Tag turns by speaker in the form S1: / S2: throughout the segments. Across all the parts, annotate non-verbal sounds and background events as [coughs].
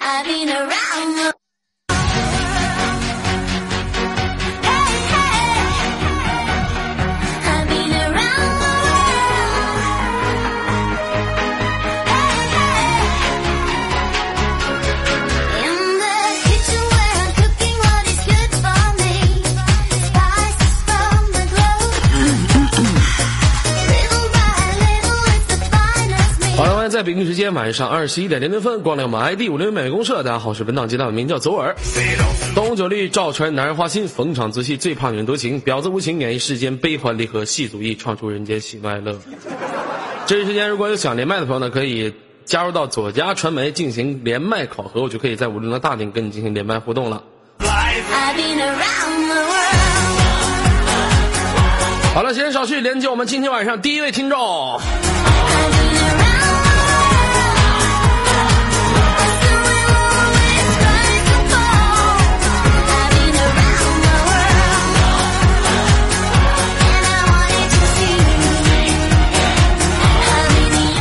S1: I've been around the
S2: 在北京时间晚上二十一点零零分光临我们 ID 五零美公社。大家好，我是本档接档的名叫左耳。东九力赵传，男人花心，逢场作戏，最怕女人多情，婊子无情，演绎世间悲欢离合，戏足艺，创出人间喜怒哀乐。这一时间如果有想连麦的朋友呢，可以加入到左家传媒进行连麦考核，我就可以在五零的大厅跟你进行连麦互动了。好了，闲言少叙，连接我们今天晚上第一位听众。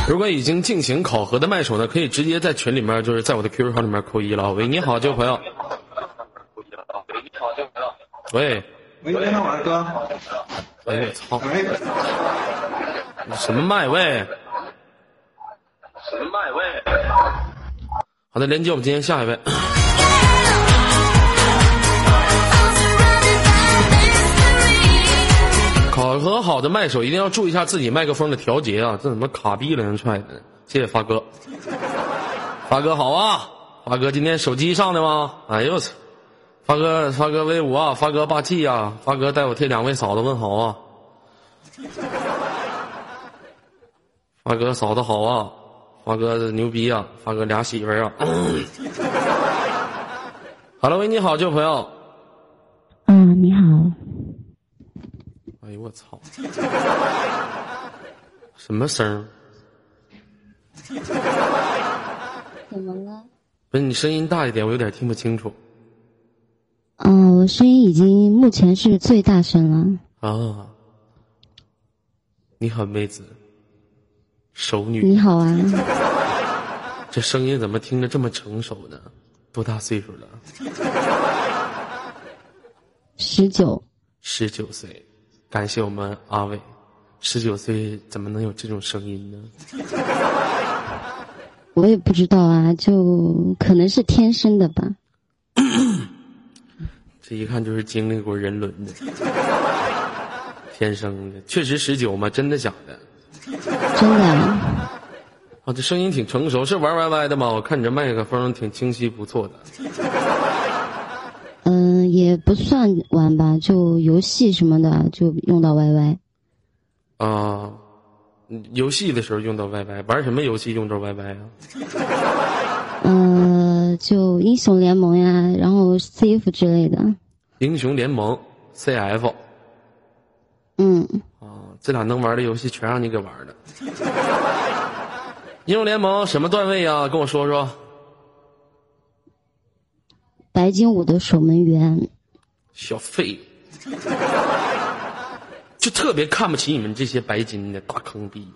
S2: 如果已经进行考核的麦手呢，可以直接在群里面，就是在我的 QQ 号里面扣一了。喂，你好，这位朋友。喂，
S3: 喂，你好，二哥。
S2: 哎呦我操，
S3: 喂，
S2: 你什么麦？喂，
S4: 什么麦喂？
S2: 好的，连接我们今天下一位。和好的麦手一定要注意一下自己麦克风的调节啊！这怎么卡逼了？人踹的，谢谢发哥。发哥好啊，发哥今天手机上的吗？哎呦我操！发哥，发哥威武啊！发哥霸气啊！发哥带我替两位嫂子问好啊！发哥嫂子好啊！发哥牛逼啊！发哥俩媳妇儿啊！[coughs] 好了，喂，你好，这位朋友。
S5: 嗯，你好，
S2: 哎呦我操！什么声儿？
S5: 怎么了？
S2: 不是你声音大一点，我有点听不清楚
S5: 嗯，我声音已经目前是最大声了。
S2: 啊。你好，妹子，熟女，
S5: 你好啊，
S2: 这声音怎么听着这么成熟呢？多大岁数了？
S5: 十九，
S2: 十九岁，感谢我们阿伟。十九岁怎么能有这种声音呢？[laughs]
S5: 我也不知道啊，就可能是天生的吧。[coughs]
S2: 这一看就是经历过人伦的，[laughs] 天生的，确实十九吗？真的假的？
S5: 真的啊，
S2: 啊，这声音挺成熟，是玩 YY 的吗？我看你这麦克风挺清晰，不错的。
S5: 嗯、也不算玩吧，就游戏什么的就用到 YY。
S2: 啊，嗯游戏的时候用到 YY，玩什么游戏用到 YY 啊？
S5: 嗯、就英雄联盟呀，然后 CF 之类的。
S2: 英雄联盟、CF
S5: 嗯，
S2: 啊，这俩能玩的游戏全让你给玩了。英雄联盟什么段位啊？跟我说说。
S5: 白金五的守门员。
S2: 小废物，就特别看不起你们这些白金的大坑逼。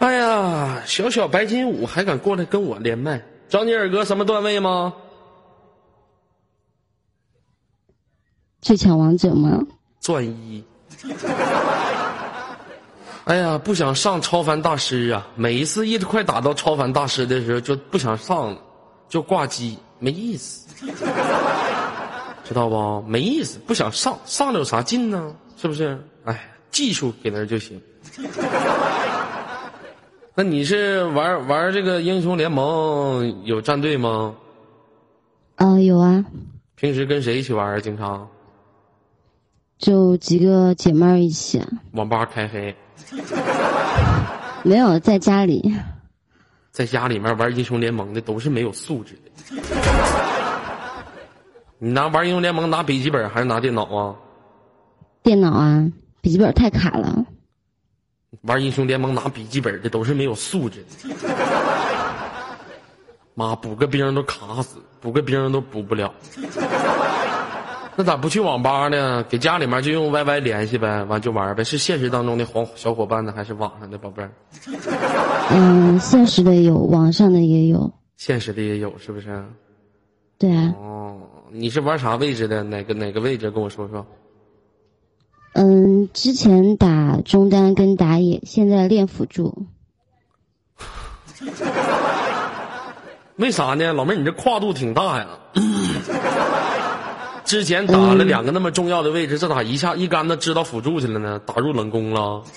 S2: 哎呀，小小白金五还敢过来跟我连麦？找你二哥什么段位吗？
S5: 最强王者吗？
S2: 钻一。哎呀，不想上超凡大师啊！每一次一快打到超凡大师的时候，就不想上了，就挂机，没意思，知道不？没意思，不想上，上了有啥劲呢？是不是？哎，技术给那儿就行。[laughs] 那你是玩玩这个英雄联盟有战队吗？
S5: 嗯、有啊，
S2: 平时跟谁一起玩啊？经常
S5: 就几个姐妹儿一起啊，
S2: 网吧开黑。[laughs]
S5: 没有在家里。
S2: 在家里面玩英雄联盟的都是没有素质的。你拿玩英雄联盟拿笔记本还是拿电脑啊？
S5: 电脑啊，笔记本太卡了。
S2: 玩英雄联盟拿笔记本的都是没有素质的。[laughs] 妈，补个兵都卡死，补个兵都补不了。那咋不去网吧呢？给家里面就用 YY 联系呗，完就玩呗。是现实当中的黄小伙伴呢，还是网上的宝贝儿？
S5: 嗯，现实的有，网上的也有。
S2: 现实的也有，是不是？
S5: 对啊，
S2: 哦，你是玩啥位置的？哪个哪个位置？跟我说说。
S5: 嗯，之前打中单跟打野，现在练辅助。[laughs]
S2: 为啥呢？老妹儿，你这跨度挺大呀。[laughs] 之前打了两个那么重要的位置，这咋一下一竿子支到辅助去了呢？打入冷宫了。[laughs]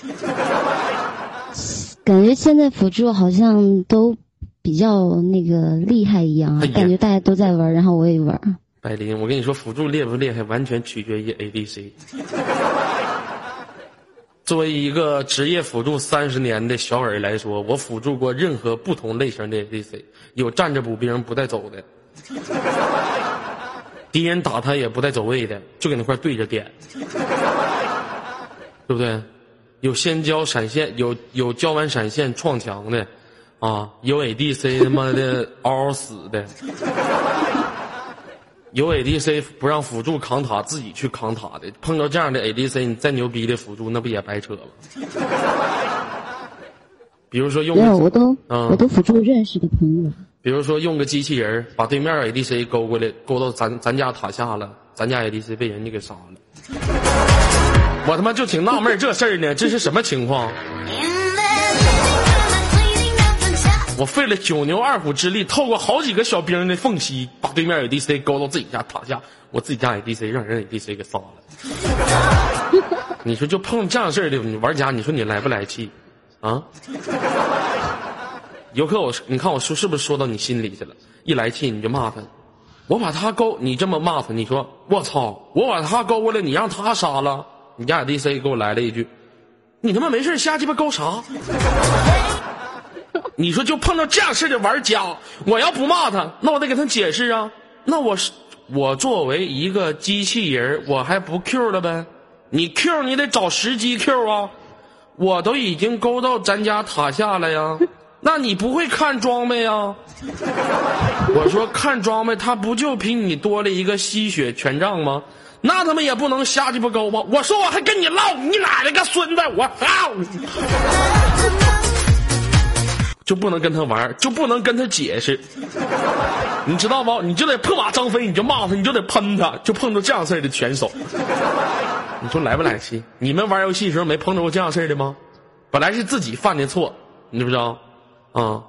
S5: 感觉现在辅助好像都比较那个厉害一样，
S2: 哎
S5: 感觉大家都在玩，然后我也玩。
S2: 百灵，我跟你说，辅助厉不厉害，完全取决于 ADC。[laughs] 作为一个职业辅助三十年的小耳来说，我辅助过任何不同类型的 ADC，有站着补兵不带走的，[laughs] 敌人打他也不带走位的，就搁那块对着点，[laughs] 对不对？有先交闪现，有有交完闪现撞墙的，啊，有 ADC 他妈的嗷嗷死的。有 ADC 不让辅助扛塔，自己去扛塔的，碰到这样的 ADC，你再牛逼的辅助，那不也白扯了？[laughs] 比如说用
S5: 没有，
S2: 个，
S5: 我都、
S2: 嗯
S5: 我都辅助认识的朋友。
S2: 比如说用个机器人把对面 ADC 勾过来，勾到咱咱家塔下了，咱家 ADC 被人家给杀了。我他妈就挺纳闷这事儿呢，这是什么情况？我费了九牛二虎之力，透过好几个小兵的缝隙，把对面 ADC 勾到自己家塔下，我自己家 ADC 让人 ADC 给杀了。[laughs] 你说就碰这样事儿的玩家，你说你来不来气？啊？游客我，你看我说是不是说到你心里去了？一来气你就骂他，我把他勾，你这么骂他，你说我操，我把他勾过来，你让他杀了，你家 ADC 给我来了一句，你他妈没事瞎鸡巴勾啥？你说就碰到这样式的玩家，我要不骂他，那我得给他解释啊。那我是我作为一个机器人，我还不 Q 了呗？你 Q 你得找时机 Q 啊。我都已经勾到咱家塔下了呀，那你不会看装备呀？我说看装备，他不就比你多了一个吸血权杖吗？那他妈也不能瞎鸡巴勾吧？我说我还跟你唠，你奶奶个孙子！我操！就不能跟他玩，就不能跟他解释，[laughs] 你知道不？你就得破马张飞，你就骂他，你就得喷他，就碰到这样事的拳手，你说来不来气？你们玩游戏的时候没碰着过这样事的吗？本来是自己犯的错，你知不知道？啊、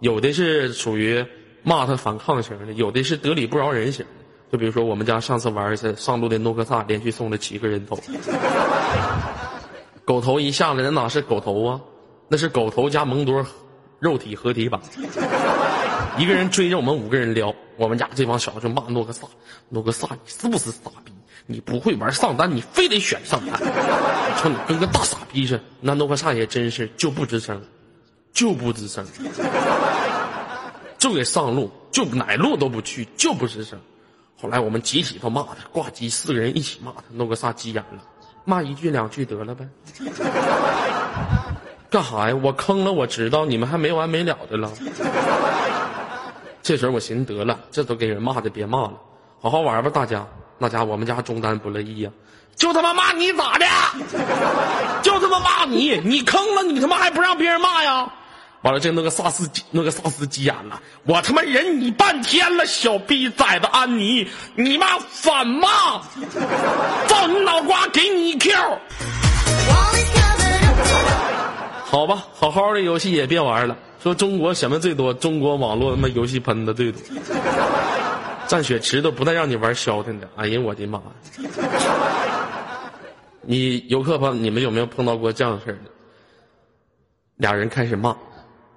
S2: 有的是属于骂他反抗型的，有的是得理不饶人型的。就比如说我们家上次玩是上路的诺克萨，连续送了七个人头，狗头一下来，那哪是狗头啊？那是狗头加蒙多肉体合体版。一个人追着我们五个人撩，我们家这帮小子就骂诺克萨，诺克萨你是不是傻逼？你不会玩上单，你非得选上单，瞅你跟个大傻逼似的。那诺克萨也真是就不吱声，就不吱声，就给上路，就哪路都不去，就不吱声。后来我们集体都骂他，挂机四个人一起骂他，诺克萨急眼了，骂一句两句得了呗。干啥呀？我坑了，我知道你们还没完没了的了。这时候我寻思得了，这都给人骂的，别骂了，好好玩吧，大家。那家我们家中单不乐意呀、就他妈骂你咋的？就他妈骂你，你坑了，你他妈还不让别人骂呀？完了，这那个萨斯那个萨斯急眼了，我他妈忍你半天了，小逼崽子安妮，你妈反骂，照你脑瓜给你一 Q。好吧，好好的游戏也别玩了。说中国什么最多？中国网络他妈游戏喷的最多，战雪池都不带让你玩消停的。哎呀，我的妈！你游客朋，你们有没有碰到过这样的事儿？俩人开始骂，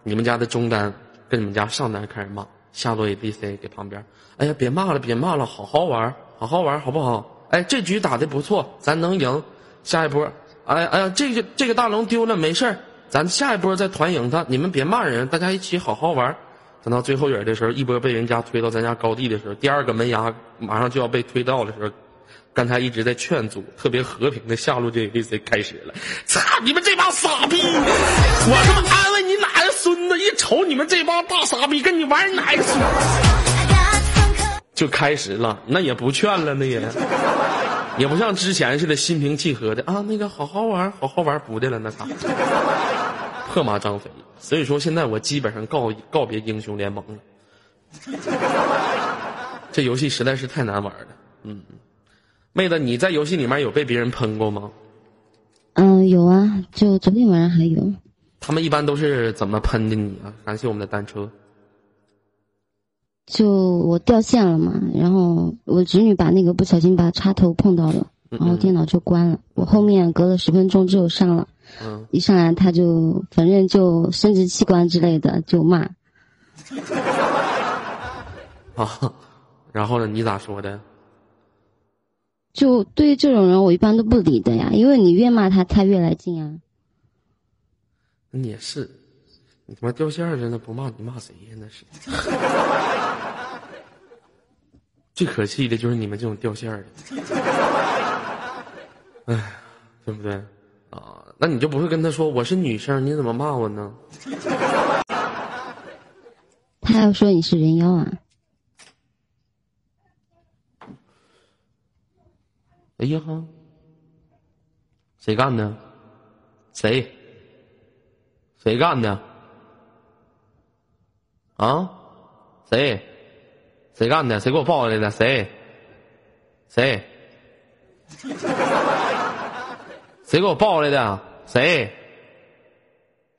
S2: 你们家的中单跟你们家上单开始骂，下路 ADC 给旁边，哎呀，别骂了，别骂了，好好玩，好好玩，好不好？哎，这局打的不错，咱能赢，下一波。哎哎呀，这个这个大龙丢了没事，咱下一波再团赢他。你们别骂人，大家一起好好玩。等到最后人的时候，一波被人家推到咱家高地的时候，第二个门牙马上就要被推到的时候，刚才一直在劝阻，特别和平的下路这 ADC 开始了。操你们这帮傻逼！我他妈安慰你哪个孙子？一瞅你们这帮大傻逼，跟你玩哪个孙子？就开始了，那也不劝了，那也。也不像之前似的心平气和的啊，那个好好玩，好好玩，不的了，那啥，破马张飞。所以说，现在我基本上告告别英雄联盟了，这游戏实在是太难玩了。嗯，妹子，你在游戏里面有被别人喷过吗？
S5: 嗯、有啊，就昨天晚上还有。
S2: 他们一般都是怎么喷的你啊？感谢我们的单车。
S5: 就我掉线了嘛，然后我侄女把那个不小心把插头碰到了，
S2: 嗯
S5: 然后电脑就关了。我后面隔了十分钟之后上了，
S2: 嗯，
S5: 一上来他就反正就生殖器官之类的就骂，[laughs]
S2: 啊，然后呢？你咋说的？
S5: 就对于这种人我一般都不理的呀，因为你越骂他，他越来劲啊。
S2: 你也是，你他妈掉线儿了，那不骂你骂谁呀？那是。[laughs] 最可气的就是你们这种掉线儿的，哎，对不对？啊，那你就不会跟他说我是女生，你怎么骂我呢？[laughs]
S5: 他要说你是人妖啊？
S2: 哎呀哈，谁干的？谁？谁干的？啊？谁？谁干的？谁给我报来的？谁？谁？谁给我报来的？谁？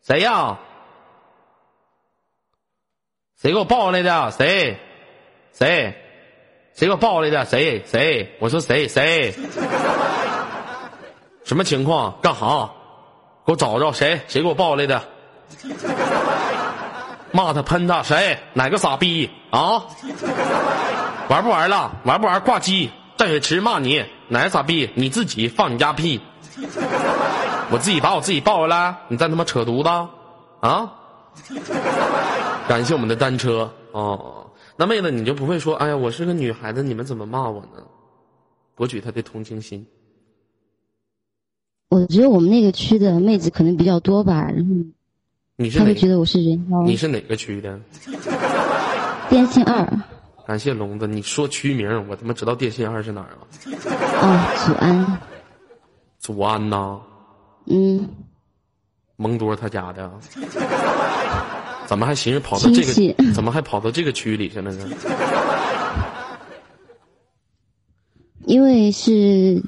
S2: 谁呀？谁给我报来的？谁？谁？谁给我报来的？谁？谁？我说谁？谁？什么情况？干哈？给我找找谁？谁给我报来的？骂他喷他谁？哪个傻逼啊？玩不玩了？玩不玩？挂机！蘸水池骂你哪个傻逼？你自己放你家屁！[laughs] 我自己把我自己抱回来，你再他妈扯犊子啊！感谢我们的单车哦。那妹子，你就不会说，哎呀，我是个女孩子，你们怎么骂我呢？博取她的同情心。
S5: 我觉得我们那个区的妹子可能比较多吧，然后
S2: 你是哪
S5: 她会？觉得我是人妖。
S2: 你是哪个区的？
S5: 电信二，
S2: 感谢聋子，你说区名，我他妈知道电信二是哪儿了。
S5: 哦，祖安，
S2: 祖安呐，
S5: 嗯，
S2: 蒙多他家的啊。[laughs] 怎么还寻思跑到这个？怎么还跑到这个区里去了呢？[laughs]
S5: 因为是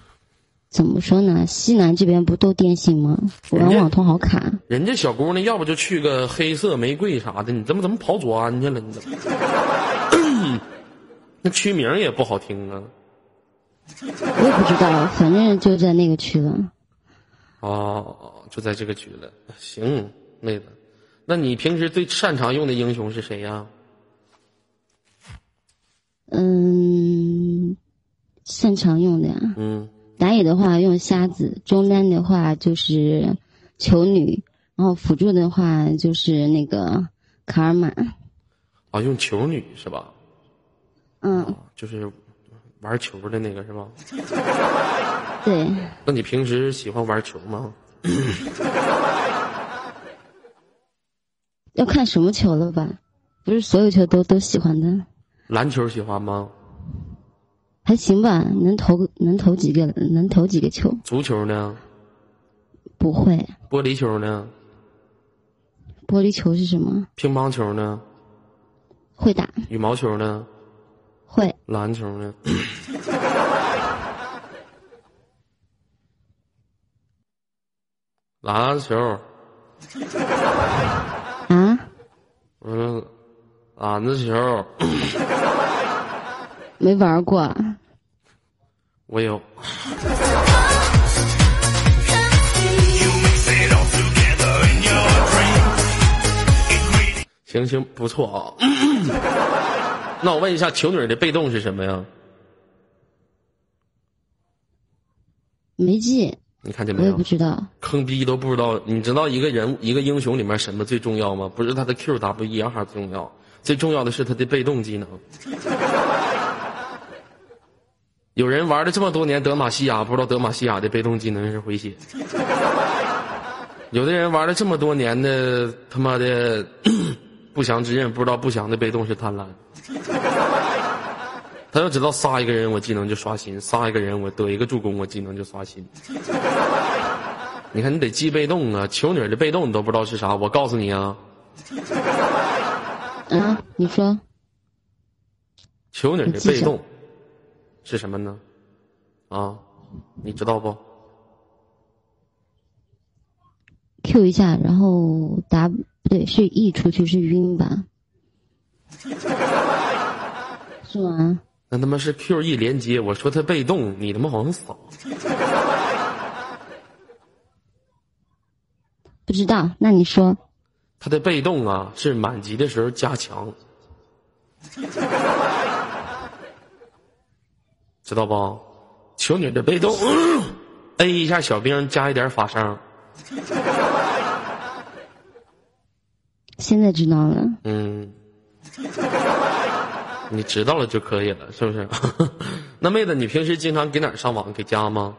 S5: 怎么说呢？西南这边不都电信吗？玩网通好卡。
S2: 人家小姑娘要不就去个黑色玫瑰啥的，你怎么怎么跑左安去了？你怎么？[coughs] 那区名也不好听啊。
S5: 我也不知道，反正就在那个区了。
S2: 哦，就在这个区了。行，妹子，那你平时最擅长用的英雄是谁呀？
S5: 嗯，擅长用的呀。
S2: 嗯，
S5: 打野的话用瞎子，中单的话就是球女，然后辅助的话就是那个卡尔玛。
S2: 啊，用球女是吧？
S5: 嗯，
S2: 啊，就是玩球的那个是吧？[laughs]
S5: 对，
S2: 那你平时喜欢玩球吗？[laughs]
S5: 要看什么球了吧？不是所有球都都喜欢的，
S2: 篮球喜欢吗？
S5: 还行吧，能投个能投几个能投几个球？
S2: 足球呢？
S5: 不会，
S2: 玻璃球呢？
S5: 玻璃球是什么？
S2: 乒乓球呢？
S5: 会打，
S2: 羽毛球呢？
S5: 会，
S2: 篮球呢？[laughs] 篮球，
S5: 啊？
S2: 我说篮子球，[laughs]
S5: 没玩过，
S2: 我有。行行，不错啊。[laughs] 那我问一下，求女的被动是什么呀？
S5: 没记，
S2: 你看见没有
S5: 我也不？知道。
S2: 坑逼都不知道。你知道一个人、一个英雄里面什么最重要吗？不是他的 Q、W、E、R 最重要，最重要的是他的被动技能。有人玩了这么多年德玛西亚，不知道德玛西亚的被动技能是回血。有的人玩了这么多年的他妈的不祥之刃，不知道不祥的被动是贪婪。[laughs] 他要知道杀一个人我技能就刷新，杀一个人我得一个助攻我技能就刷新。你看你得记被动啊，求女的被动你都不知道是啥，我告诉你啊，
S5: 啊，你说
S2: 求女的被动是什么呢？啊，你知道不？
S5: Q 一下，然后答不对，是 E 出去是晕吧？是吗？
S2: 那他妈是 Q E 连接，我说他被动，你他妈好像傻。
S5: 不知道，那你说
S2: 他的被动啊是满级的时候加强，知道不？求你的被动、A 一下小兵加一点法伤，
S5: 现在知道了。
S2: 嗯，你知道了就可以了，是不是？[laughs] 那妹子，你平时经常给哪儿上网？给家吗？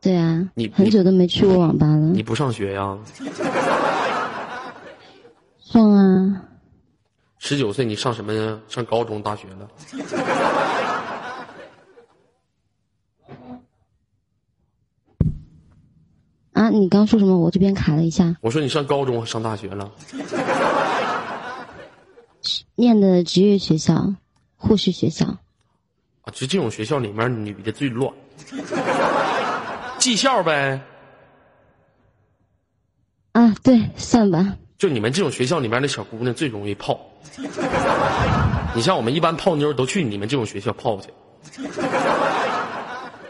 S5: 对啊
S2: 你，
S5: 很久都没去过网吧了
S2: 你。不上学呀？
S5: 上啊，
S2: 十九岁你上什么呀？上高中、大学了？
S5: 啊，你刚说什么？我这边卡了一下。
S2: 我说你上高中、上大学了？
S5: 念的职业学校，护士学校。
S2: 啊，就这种学校里面，女的最乱。技校呗，
S5: 啊，对，算吧。
S2: 就你们这种学校里面的小姑娘最容易泡。你像我们一般泡妞都去你们这种学校泡去，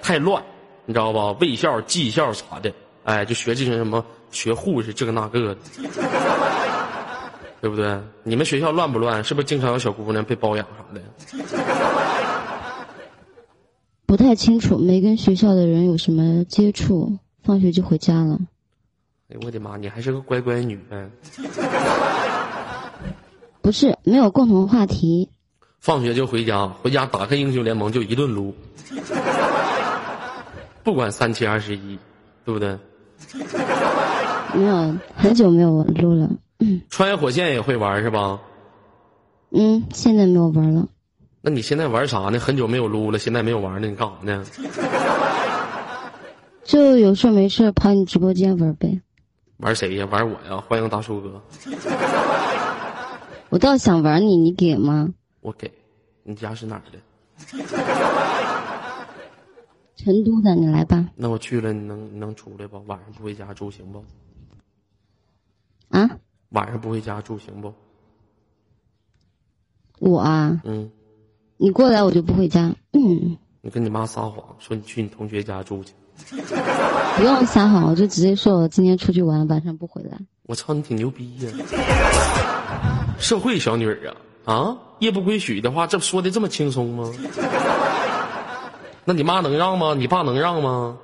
S2: 太乱，你知道吧？卫校、技校啥的，哎，就学这些什么学护士这个那个的，对不对？你们学校乱不乱？是不是经常有小姑娘被包养啥的？
S5: 不太清楚，没跟学校的人有什么接触，放学就回家了。
S2: 哎呦我的妈，你还是个乖乖女呗！
S5: 不是，没有共同话题。
S2: 放学就回家，回家打开英雄联盟就一顿撸，[laughs] 不管三七二十一，对不对？[laughs]
S5: 没有，很久没有撸了。
S2: 穿越火线也会玩是吧？
S5: 嗯，现在没有玩了。
S2: 那你现在玩啥呢？很久没有撸了，现在没有玩呢，你干啥呢？[laughs]
S5: 就有事没事跑你直播间玩呗。
S2: 玩谁呀？玩我呀！欢迎大叔哥，[laughs]
S5: 我倒想玩你，你给吗？
S2: 我给。你家是哪儿的？
S5: 成都的，你来吧。
S2: 那我去了，你能你能出来不？晚上不回家住行不？
S5: 啊，
S2: 晚上不回家住行不？
S5: 我啊，
S2: 嗯，
S5: 你过来我就不回家。嗯，[clears throat]
S2: 你跟你妈撒谎，说你去你同学家住去。
S5: 不用撒谎，我就直接说我今天出去玩，晚上不回来。
S2: 我操，你挺牛逼呀！社会小女儿啊啊！夜不归宿的话，这说的这么轻松吗？那你妈能让吗？你爸能让吗？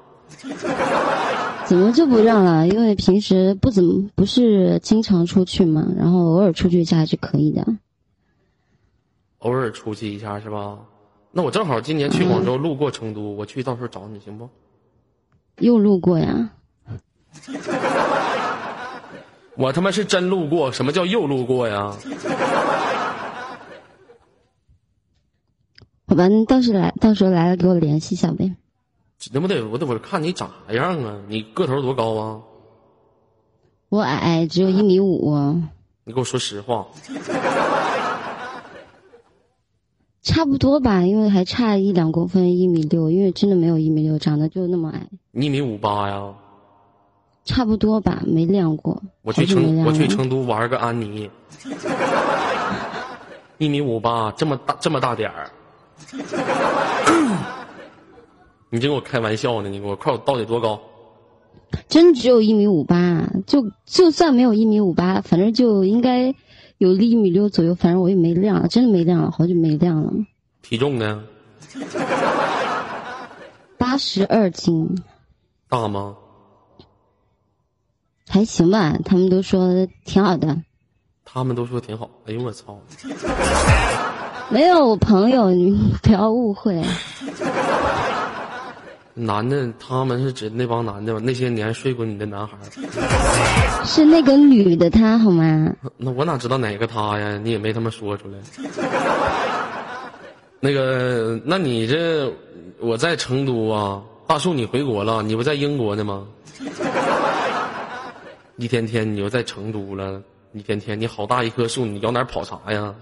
S5: 怎么就不让了？因为平时不怎么不是经常出去嘛，然后偶尔出去一下还是可以的。
S2: 偶尔出去一下是吧？那我正好今年去广州，路过成都，我去到时候找你行不？
S5: 又路过呀？
S2: 我他妈是真路过，什么叫又路过呀？
S5: 好吧，你到时来，到时候来了给我联系一下呗。
S2: 那不得我得我看你长啥样啊？你个头多高啊？
S5: 我矮，只有一米五，
S2: 你给我说实话。[laughs]
S5: 差不多吧，因为还差一两公分，一米六，因为真的没有一米六，长得就那么矮，
S2: 你一米五八呀？
S5: 差不多吧，没量过。
S2: 我去成我去成都玩个安妮，[laughs] 一米五八，这么大这么大点儿。[laughs] 你这跟我开玩笑呢？你给我看我到底多高？
S5: 真只有一米五八，就就算没有一米五八，反正就应该有一米六左右，反正我也没量，真的没量了，好久没量了，
S2: 体重呢？
S5: 八十二斤，
S2: 大吗？
S5: 还行吧，他们都说挺好的。
S2: 他们都说挺好。哎呦我操！
S5: 没有我朋友，你不要误会。[laughs]
S2: 男的，他们是指那帮男的吧？那些年睡过你的男孩儿。
S5: 是那个女的她好吗？
S2: 那我哪知道哪个他呀？你也没他妈说出来。[laughs] 那个，那你这我在成都啊，大树你回国了，你不在英国呢吗？[laughs] 一天天你又在成都了，一天天你好大一棵树，你往哪跑啥呀？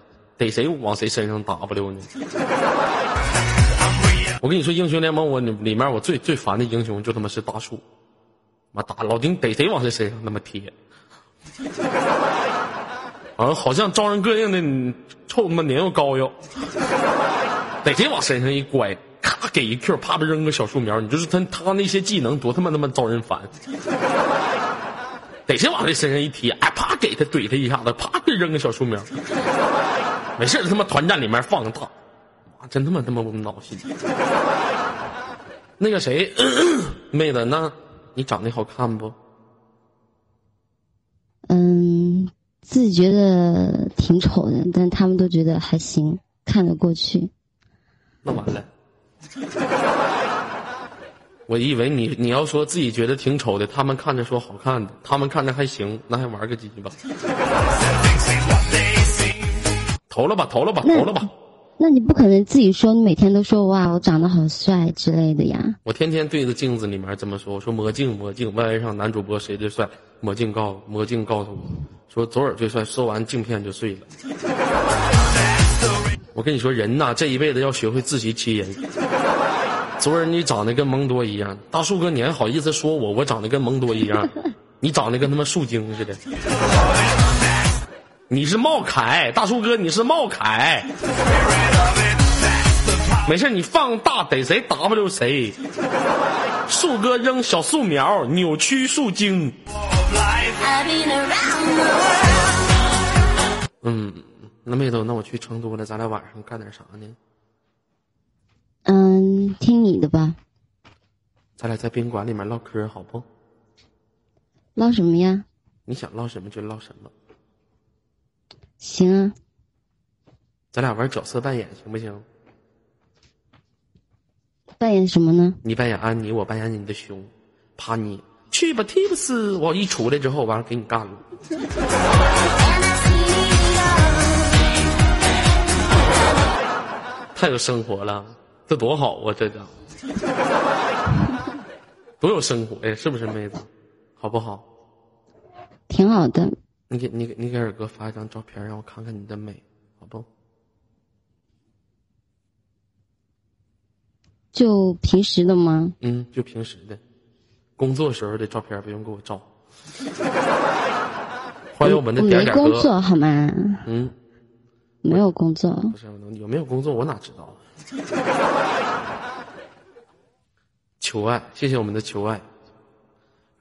S2: 逮谁往谁身上 W 呢？[laughs] 我跟你说，英雄联盟我里面我最最烦的英雄就他妈是大树，妈打老丁逮谁往谁身上那么贴，[laughs] 啊，好像招人膈应的臭他妈年又膏药，逮谁往身上一拐，咔给一 Q，啪啪扔个小树苗，你就是他他那些技能多他妈他妈招人烦。[laughs] 逮谁往谁身上一贴，哎，啪给他怼他一下子，啪给扔个小树苗。没事，他妈团战里面放个大，妈真他妈他妈闹心。那个谁，妹子，那你长得好看不？
S5: 嗯，自己觉得挺丑的，但他们都觉得还行，看得过去。
S2: 那完了。我以为你你要说自己觉得挺丑的，他们看着说好看的，他们看着还行，那还玩个鸡巴？投了吧，投了吧，投了吧！
S5: 那你不可能自己说，你每天都说哇，我长得好帅之类的呀？
S2: 我天天对着镜子里面这么说，我说魔镜魔镜，Y Y 上男主播谁最帅？魔镜告魔镜告诉我说左耳最帅，说完镜片就碎了。[laughs] 我跟你说，人呐，这一辈子要学会自欺欺人。昨儿你长得跟蒙多一样，大树哥你还好意思说我？我长得跟蒙多一样，你长得跟他妈树精似的。你是茂凯，大树哥你是茂凯。没事，你放大逮谁 W 谁。树哥扔小树苗，扭曲树精。嗯，那妹子，那我去成都了，咱俩晚上干点啥呢？
S5: 嗯，听你的吧，
S2: 咱俩在宾馆里面唠嗑，好不？
S5: 唠什么呀？
S2: 你想唠什么就唠什么。
S5: 行啊，
S2: 咱俩玩角色扮演行不行？
S5: 扮演什么呢？
S2: 你扮演安妮，我扮演你的熊，怕你去吧，Tips！我一出来之后，完了给你干了。[laughs] 太有生活了，这多好啊！这家伙 [laughs] 多有生活呀，是不是妹子？好不好？
S5: 挺好的。
S2: 你给你给你给二哥发一张照片，让我看看你的美，好不？
S5: 就平时的吗？
S2: 嗯，就平时的，工作时候的照片不用给我照。欢迎我们的点点哥。
S5: 工作好吗？
S2: 嗯，
S5: 没有工作。
S2: 不是有没有工作，我哪知道啊？[laughs] 求爱，谢谢我们的求爱。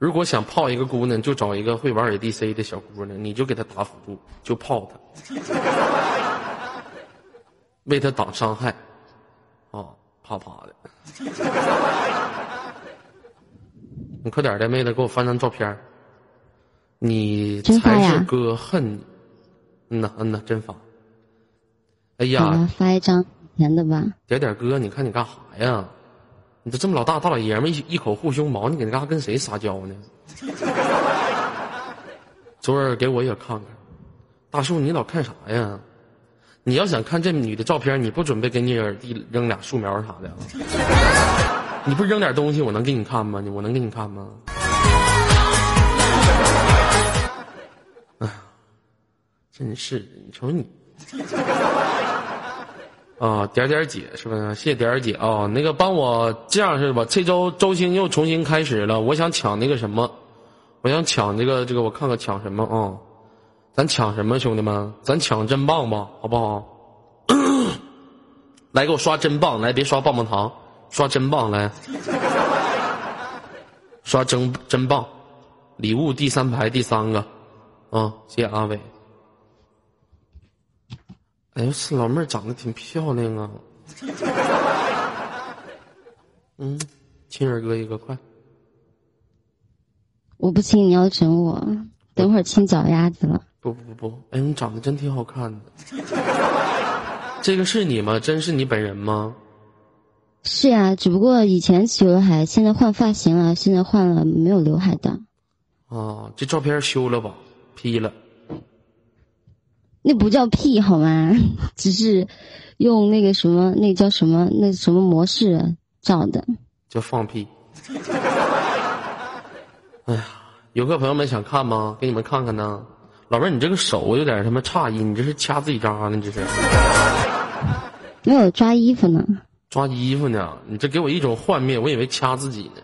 S2: 如果想泡一个姑娘，就找一个会玩 ADC 的小姑娘，你就给她打辅助，就泡她，为她挡伤害。哦，啪啪的。你快点的，妹子，给我发张照片你才是哥恨你。嗯呐，嗯呐，真发。哎呀，
S5: 发一张以前的吧。
S2: 点点哥，你看你干啥呀？你这这么老大大老爷们一一口护胸毛，你搁那嘎跟谁撒娇呢？[laughs] 昨儿给我也看看，大树你老看啥呀？你要想看这女的照片，你不准备给你耳弟扔俩树苗啥的？[laughs] 你不扔点东西，我能给你看吗？我能给你看吗？哎呀，真是的，你瞅你。啊，点点姐是不是？谢谢点点姐啊、那个帮我这样是吧？这周周星又重新开始了，我想抢那个什么，我想抢这个这个，我看看抢什么啊、咱抢什么，兄弟们？咱抢真棒吧，好不好？[coughs] 来，给我刷真棒，来，别刷棒棒糖，刷真棒来，刷真真棒，礼物第三排第三个，啊，谢谢阿伟。哎呦，是老妹儿长得挺漂亮啊。嗯，亲二哥一个，快！
S5: 我不亲，你要整我，等会儿亲脚丫子了。
S2: 不不不不，哎，你长得真挺好看的。这个是你吗？真是你本人吗？
S5: 是呀、只不过以前起刘海，现在换发型了，现在换了没有刘海的。
S2: 啊，这照片修了吧？P 了。
S5: 那不叫屁好吗？[laughs] 只是用那个什么，那叫什么，那什么模式照的。
S2: 叫放屁。哎呀，游客朋友们想看吗？给你们看看呢。老妹儿，你这个手有点他妈诧异，你这是掐自己渣呢？这是
S5: 没有抓衣服呢，
S2: 抓衣服呢？你这给我一种幻灭，我以为掐自己呢。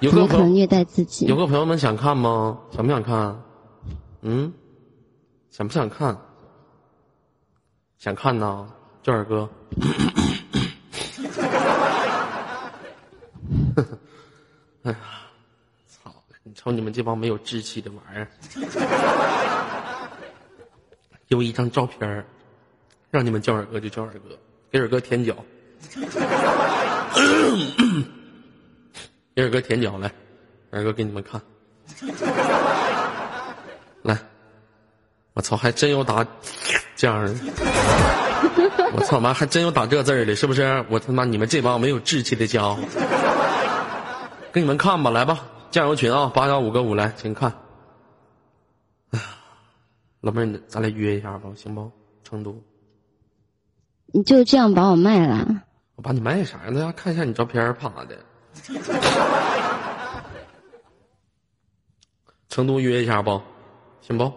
S2: 游
S5: 怎
S2: 客朋友，
S5: 么可能虐待自己
S2: 游？客朋友们想看吗？想不想看？嗯，想不想看？想看呐，娟儿哥。[laughs] 哎呀，操！你瞅你们这帮没有志气的玩意儿，有一张照片让你们叫二哥就叫二哥，给二哥舔脚，[clears throat] 给二哥舔脚来，二哥给你们看，我操，还真有打这样的。我操妈，还真有打这字儿的，是不是？我他妈你们这帮没有志气的家伙，给你们看吧，来吧，酱油群啊，八幺五个五来，请看。哎呀，老妹儿，你咱俩约一下吧，行不？成都，
S5: 你就这样把我卖了？
S2: 我把你卖啥？呀大家看一下你照片儿，怕的。成都约一下不？行不？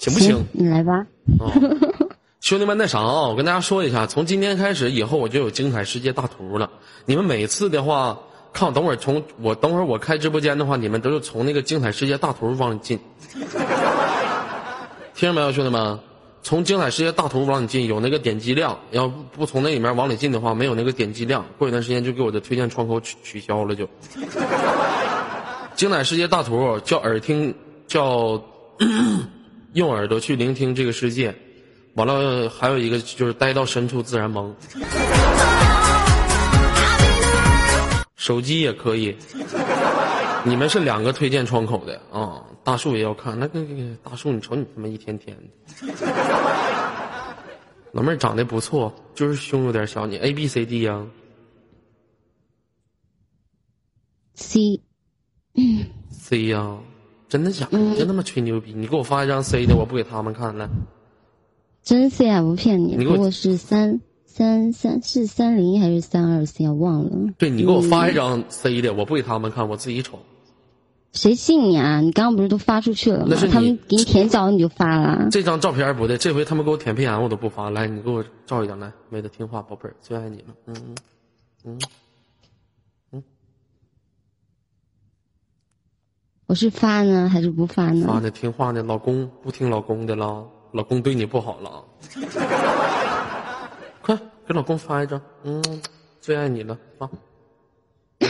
S2: 行不行？
S5: 你来吧。
S2: 啊，[laughs] 兄弟们，那啥啊，我跟大家说一下，从今天开始以后我就有精彩世界大图了。你们每次的话，看我等会儿从我等会儿我开直播间的话，你们都是从那个精彩世界大图往里进，[laughs] 听着没有，兄弟们？从精彩世界大图往里进，有那个点击量，要不从那里面往里进的话，没有那个点击量，过一段时间就给我的推荐窗口取取消了就。[laughs] 精彩世界大图叫耳听，叫用耳朵去聆听这个世界。完了，还有一个就是待到深处自然萌，手机也可以。你们是两个推荐窗口的啊，大树也要看。那个大树，你瞅你他妈一天天的，老妹儿长得不错，就是胸有点小。你 A B C D 呀、
S5: C
S2: C 呀、真的假的？你真他妈吹牛逼！你给我发一张 C 的，我不给他们看来。
S5: 真 C 啊，不骗你，
S2: 你给我
S5: 是三三三是三零还是三二 C 啊？忘了。
S2: 对你给我发一张 C 的，我不给他们看，我自己瞅。
S5: 谁信你啊？你刚刚不是都发出去了吗
S2: 那是？你
S5: 他们给你舔脚你就发了。
S2: 这张照片不对，这回他们给我舔屁眼，我都不发。来，你给我照一张来，妹子听话，宝贝儿，最爱你了。嗯嗯嗯，
S5: 我是发呢还是不发
S2: 发
S5: 呢？
S2: 的听话的，老公不听老公的了，老公对你不好了。快给老公发一张，嗯，最爱你了，发。[coughs]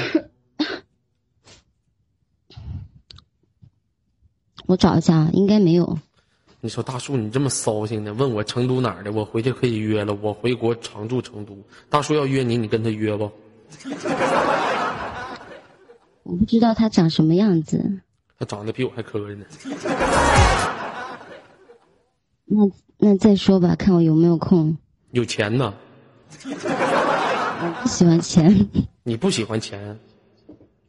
S5: 我找一下，啊，应该没有。
S2: 你说大树，你这么骚性的，问我成都哪儿的，我回去可以约了，我回国常驻成都。大叔要约你，你跟他约不？[laughs]
S5: 我不知道他长什么样子。
S2: 他长得比我还磕碜呢。
S5: 那那再说吧，看我有没有空。
S2: 有钱呢，
S5: 我不喜欢钱 [laughs]
S2: 你不喜欢钱，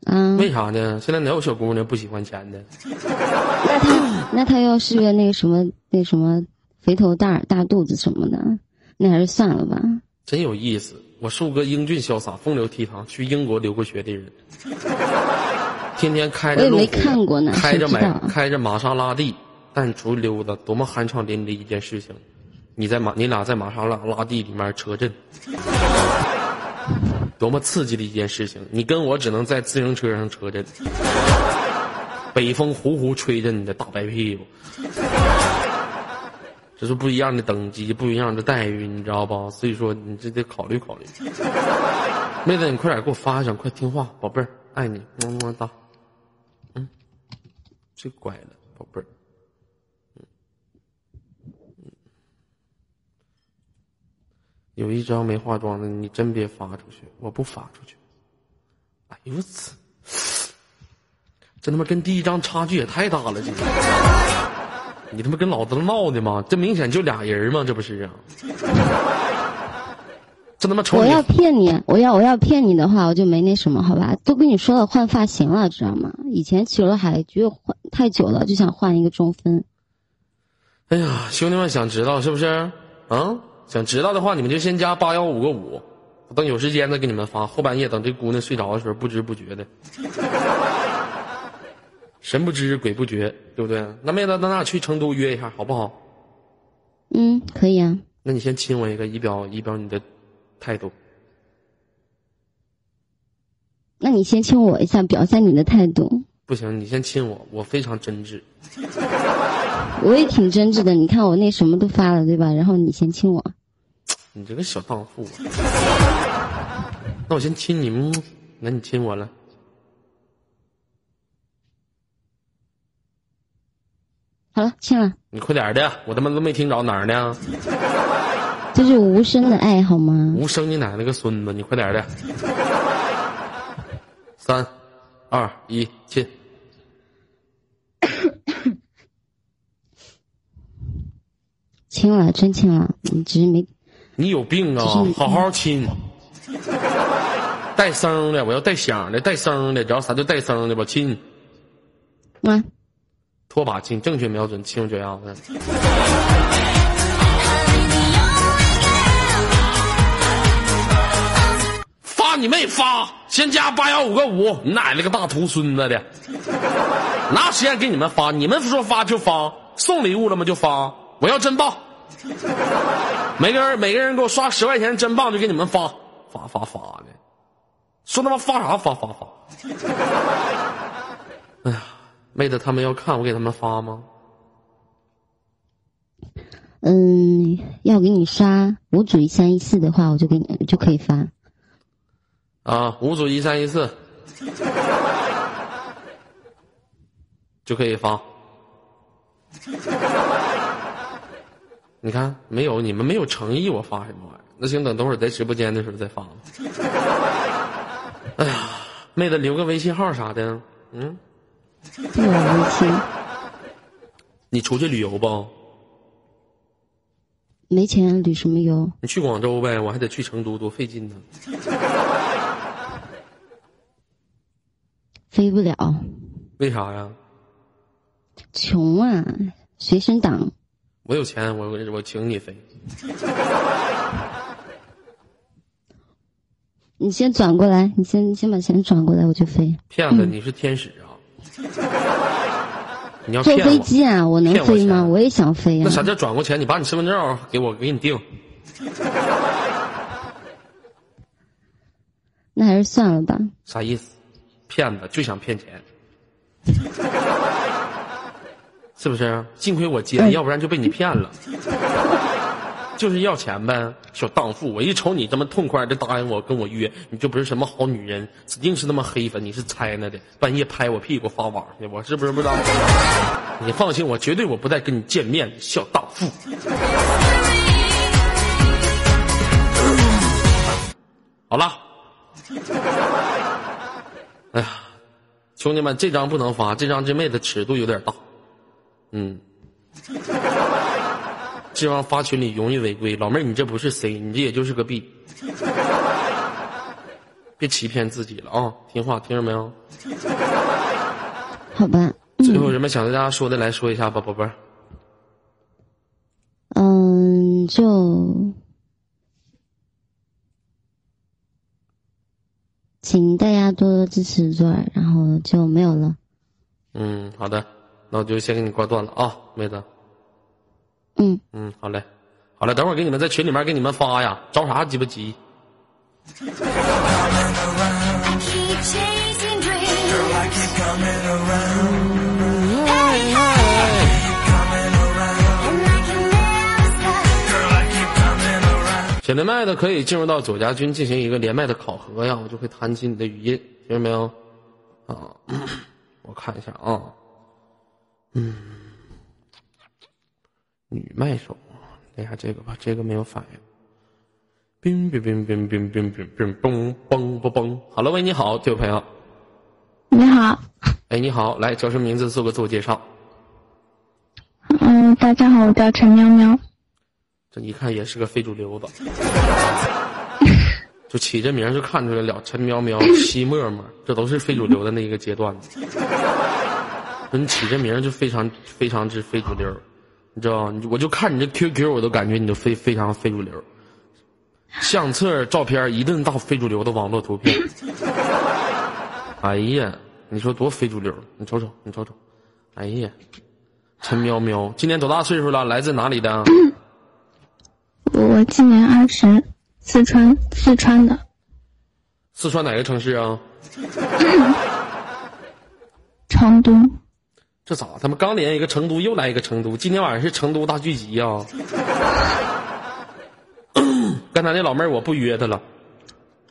S5: 啊。
S2: 为啥呢？现在哪有小姑娘不喜欢钱的？
S5: 那他那他要是个那个什么那什么肥头大耳大肚子什么的，那还是算了吧。
S2: 真有意思。我树哥英俊潇洒、风流倜傥，去英国留过学的人，[laughs] 天天开着路虎，
S5: 没看过呢
S2: 开着开着玛莎拉蒂，但出去溜达，多么酣畅淋漓一件事情。你在玛，你俩在玛莎拉拉蒂里面车震，多么刺激的一件事情！你跟我只能在自行车上车震，北风呼呼吹着你的大白屁股。这是不一样的等级，不一样的待遇，你知道吧？所以说你这得考虑考虑。妹子，你快点给我发一张，快听话，宝贝儿，爱你，么么哒。最乖了，宝贝儿。嗯嗯有一张没化妆的，你真别发出去，我不发出去。哎呦我操！这他妈跟第一张差距也太大了，这。你他妈跟老子闹的吗？这明显就俩人嘛，这不是啊？这他妈丑
S5: 我要，骗你，我要我要骗你的话，我就没那什么，好吧？都跟你说了换发型了，知道吗？以前去了海，觉得换太久了，就想换一个中分。
S2: 哎呀，兄弟们想知道是不是？啊，想知道的话，你们就先加八幺五个五，我等有时间再给你们发。后半夜等这姑娘睡着的时候，不知不觉的，[laughs] 神不知鬼不觉，对不对？那妹子，咱俩去成都约一下，好不好？
S5: 嗯，可以啊。
S2: 那你先亲我一个，以表以表你的态度。
S5: 那你先亲我一下，表现你的态度。
S2: 不行，你先亲我，我非常真挚。[laughs]
S5: 我也挺真挚的，你看我那什么都发了，对吧？然后你先亲我。[tsk]
S2: 你这个小荡妇、啊。那我先亲你，嗯，那你亲我了。
S5: 好了，亲了，
S2: 你快点的，我他妈都没听着哪儿呢？
S5: 这是无声的爱，好吗？
S2: 无声你奶奶个孙子！你快点的。[laughs] 三、二、一，亲！[coughs]
S5: 亲了，真亲了，你只是没
S2: 你有病啊！好好亲。带声的，我要带响的，带声的，知道啥叫带声的吧？亲，
S5: 啊。
S2: 拖把亲，正确瞄准，亲我这样的。你妹发！先加八幺五个五，你奶奶个大徒孙子的！哪有时间给你们发？你们说发就发，送礼物了吗？就发！我要真棒！每个人每个人给我刷十块钱真棒，就给你们发发发发的。说他妈发啥发发发！哎呀，妹子他们要看我给他们发吗？
S5: 嗯，要给你刷五组一三一四的话，我就给你就可以发。
S2: 啊，五组一三一四 [laughs] 就可以发。[laughs] 你看，没有你们没有诚意，我发什么玩意儿？那行，等等会儿在直播间的时候再发吧。哎呀，妹子留个微信号啥的，嗯，
S5: 没有微信，
S2: 你出去旅游不？
S5: 没钱旅什么游？
S2: 你去广州呗，我还得去成都，多费劲呢。
S5: 飞不了，
S2: 为啥呀？
S5: 穷啊，随身党。
S2: 我有钱，我我我请你飞。[laughs]
S5: 你先转过来，你先你先把钱转过来，我就飞。
S2: 骗子，你是天使啊！[laughs] 你要
S5: 坐？飞机啊，我能飞吗？
S2: 钱
S5: 我也想飞啊
S2: 那。啥叫转过钱？你把你身份证给我，给你定。[laughs]
S5: 那还是算了吧。
S2: 啥意思？骗子就想骗钱，是不是？幸亏我接要不然就被你骗了。就是要钱呗，小荡妇！我一瞅你这么痛快的答应我跟我约，你就不是什么好女人，指定是那么黑粉，你是猜呢的，半夜拍我屁股发网去，我是不是不知道？[laughs] 你放心，我绝对我不再跟你见面的，小荡妇。好了。哎呀，兄弟们，这张不能发，这张这妹子尺度有点大，嗯，这玩意发群里容易违规。老妹儿，你这不是 C，你这也就是个 B，别欺骗自己了啊！听话，听着没有？
S5: 好吧，
S2: 最后有什么想对大家说的，来说一下吧，宝贝儿。
S5: 嗯，就请大家多多支持左耳，然后就没有了。
S2: 嗯，好的，那我就先给你挂断了啊，妹子。
S5: 嗯，
S2: 嗯，好嘞，好嘞，等会儿给你们在群里面给你们发呀，着啥鸡巴急？连麦的可以进入到左家军进行一个连麦的考核呀，我就会弹起你的语音，听见没有？啊，我看一下啊，嗯，女麦手，来下这个吧，这个没有反应。冰冰冰冰冰冰冰冰嘣嘣嘣嘣。好了，喂，你好，这位朋友。
S3: 你好，
S2: 哎，你好，来叫什么名字？做个自我介绍。
S3: 嗯，大家好，我叫陈喵喵。
S2: 这一看也是个非主流子。[laughs] 就起这名儿就看出来了，陈喵喵、[laughs] 西沫沫，这都是非主流的那个阶段。[laughs] 说你起这名儿就非常非常之非主流，你知道吗？我就看你这 QQ，我都感觉你就非非常非主流。相册、照片一顿到非主流的网络图片。哎呀，你说多非主流？你瞅瞅，你瞅瞅，哎呀，陈喵喵今年多大岁数了？来自哪里的？
S3: 我今年二十，四川四川的，
S2: 四川哪个城市啊？[coughs]
S3: 成都。
S2: 这咋他妈刚连一个成都，又来一个成都？今天晚上是成都大聚集呀、[coughs] 刚才那老妹儿我不约她了，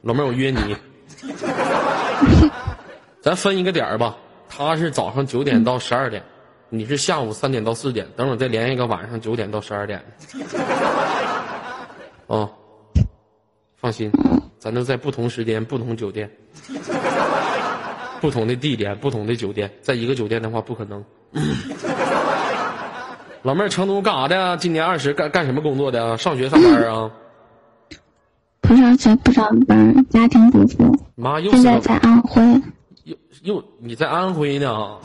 S2: 老妹儿我约你，[laughs] 咱分一个点儿吧。她是早上九点到十二点，你是下午三点到四点，等会儿再连一个晚上九点到十二点。哦，放心，咱都在不同时间、不同酒店。不同的地点、不同的酒店，在一个酒店的话不可能。老妹儿，成都干啥的呀？今年二十，干干什么工作的？上学上班啊？
S3: 不上学不上班，家庭主妇。
S2: 妈，又
S3: 现在在安徽。
S2: 又又你在安徽呢？